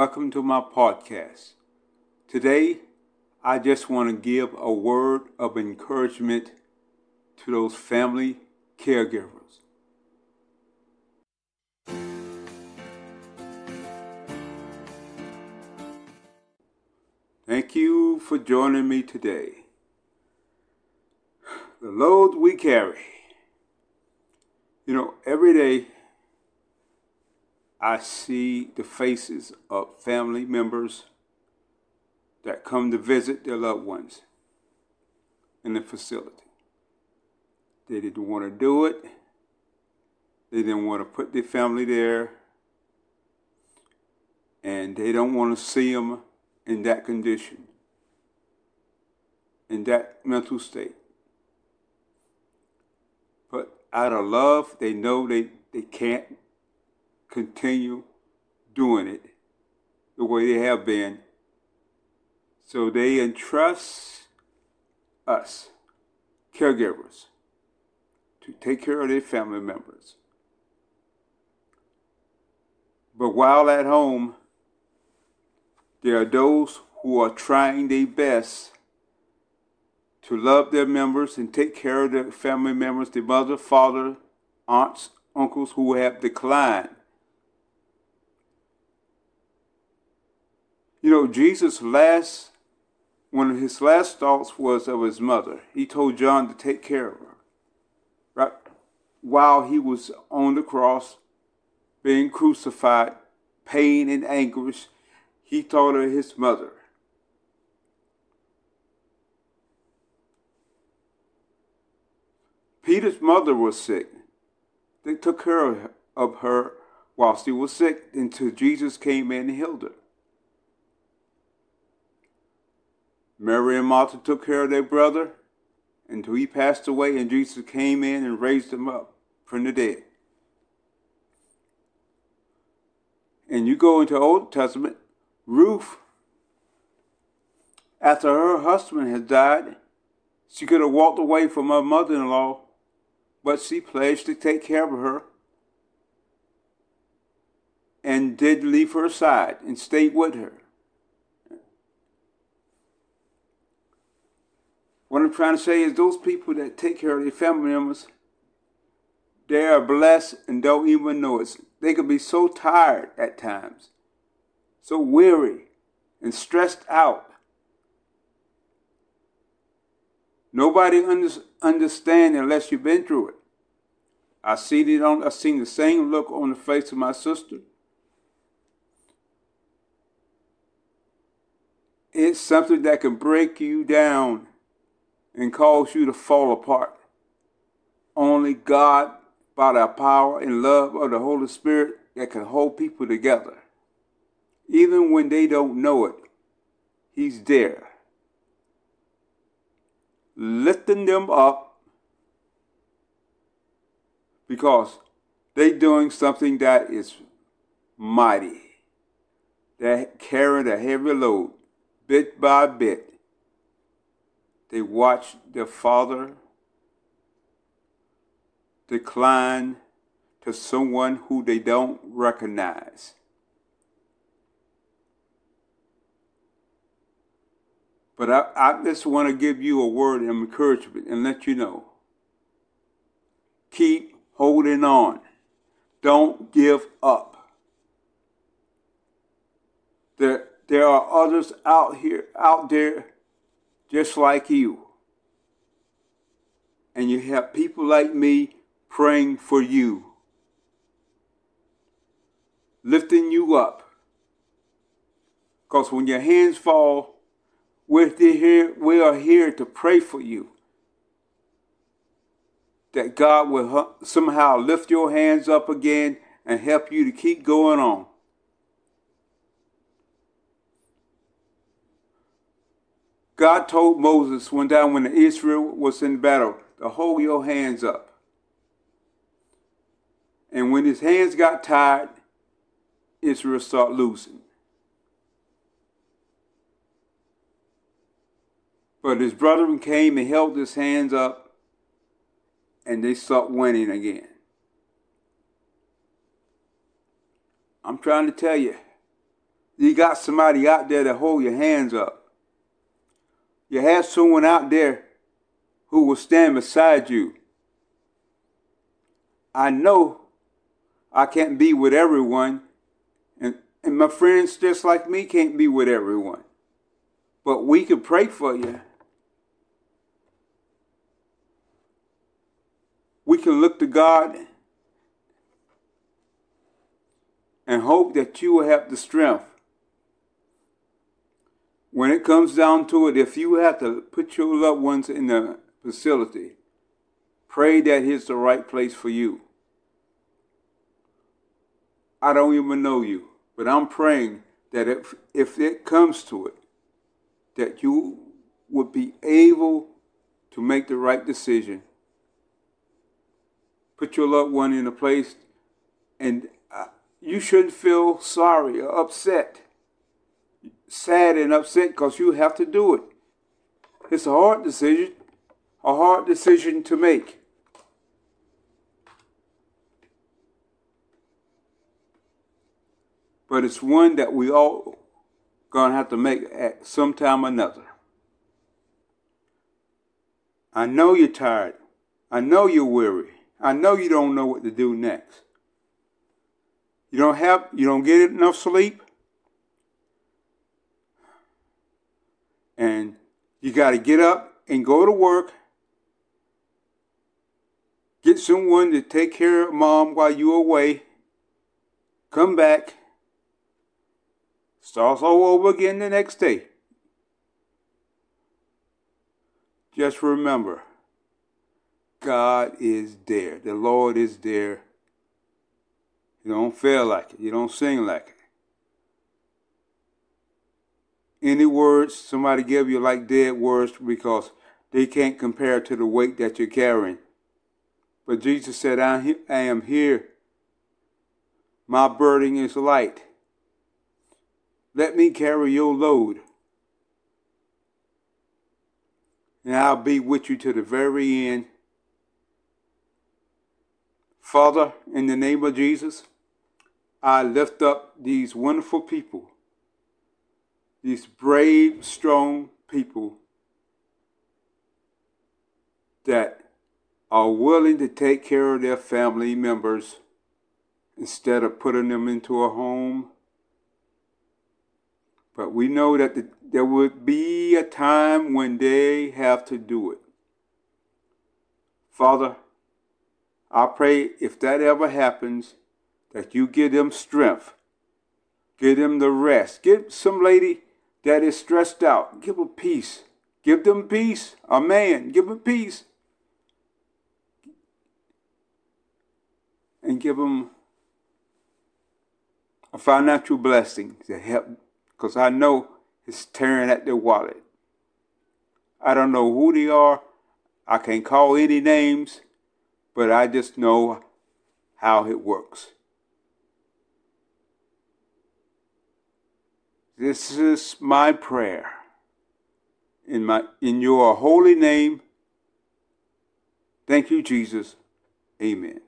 Welcome to my podcast. Today, I just want to give a word of encouragement to those family caregivers. Thank you for joining me today. The load we carry. You know, every day I see the faces of family members that come to visit their loved ones in the facility. They didn't want to do it. They didn't want to put their family there. And they don't want to see them in that condition, in that mental state. But out of love, they know they, they can't continue doing it the way they have been. So they entrust us, caregivers, to take care of their family members. But while at home, there are those who are trying their best to love their members and take care of their family members, their mother, father, aunts, uncles who have declined You know, Jesus' last, one of his last thoughts was of his mother. He told John to take care of her. Right? While he was on the cross, being crucified, pain and anguish, he thought of his mother. Peter's mother was sick. They took care of her while she was sick until Jesus came in and healed her. Mary and Martha took care of their brother until he passed away and Jesus came in and raised him up from the dead. And you go into Old Testament, Ruth, after her husband had died, she could have walked away from her mother in law, but she pledged to take care of her and did leave her side and stayed with her. What I'm trying to say is those people that take care of their family members, they are blessed and don't even know it. They can be so tired at times, so weary and stressed out. Nobody under, understands unless you've been through it. I seen it on. I seen the same look on the face of my sister. It's something that can break you down and cause you to fall apart. Only God, by the power and love of the Holy Spirit, that can hold people together. Even when they don't know it, He's there. Lifting them up because they're doing something that is mighty. They're carrying a heavy load bit by bit they watch their father decline to someone who they don't recognize. But I, I just want to give you a word of encouragement and let you know. Keep holding on. Don't give up. There, there are others out here, out there just like you. And you have people like me praying for you, lifting you up. Because when your hands fall, we're here, we are here to pray for you. That God will somehow lift your hands up again and help you to keep going on. God told Moses one time when Israel was in battle to hold your hands up. And when his hands got tired, Israel started losing. But his brethren came and held his hands up, and they started winning again. I'm trying to tell you, you got somebody out there to hold your hands up. You have someone out there who will stand beside you. I know I can't be with everyone, and, and my friends just like me can't be with everyone. But we can pray for you. We can look to God and hope that you will have the strength. When it comes down to it, if you have to put your loved ones in the facility, pray that it's the right place for you. I don't even know you, but I'm praying that if, if it comes to it, that you would be able to make the right decision. Put your loved one in a place, and uh, you shouldn't feel sorry or upset, sad and upset because you have to do it. It's a hard decision, a hard decision to make. But it's one that we all gonna have to make at some time or another. I know you're tired. I know you're weary. I know you don't know what to do next. You don't have you don't get enough sleep. And you got to get up and go to work. Get someone to take care of mom while you're away. Come back Starts all over again the next day. Just remember, God is there. The Lord is there. You don't feel like it. You don't sing like it. Any words somebody give you like dead words because they can't compare to the weight that you're carrying. But Jesus said, I am here. My burden is light. Let me carry your load. And I'll be with you to the very end. Father, in the name of Jesus, I lift up these wonderful people, these brave, strong people that are willing to take care of their family members instead of putting them into a home but we know that the, there would be a time when they have to do it. Father, I pray if that ever happens, that you give them strength, give them the rest. Give some lady that is stressed out, give them peace. Give them peace. A man, give them peace. And give them a financial blessing to help because I know it's tearing at their wallet. I don't know who they are. I can't call any names, but I just know how it works. This is my prayer. In, my, in your holy name, thank you, Jesus. Amen.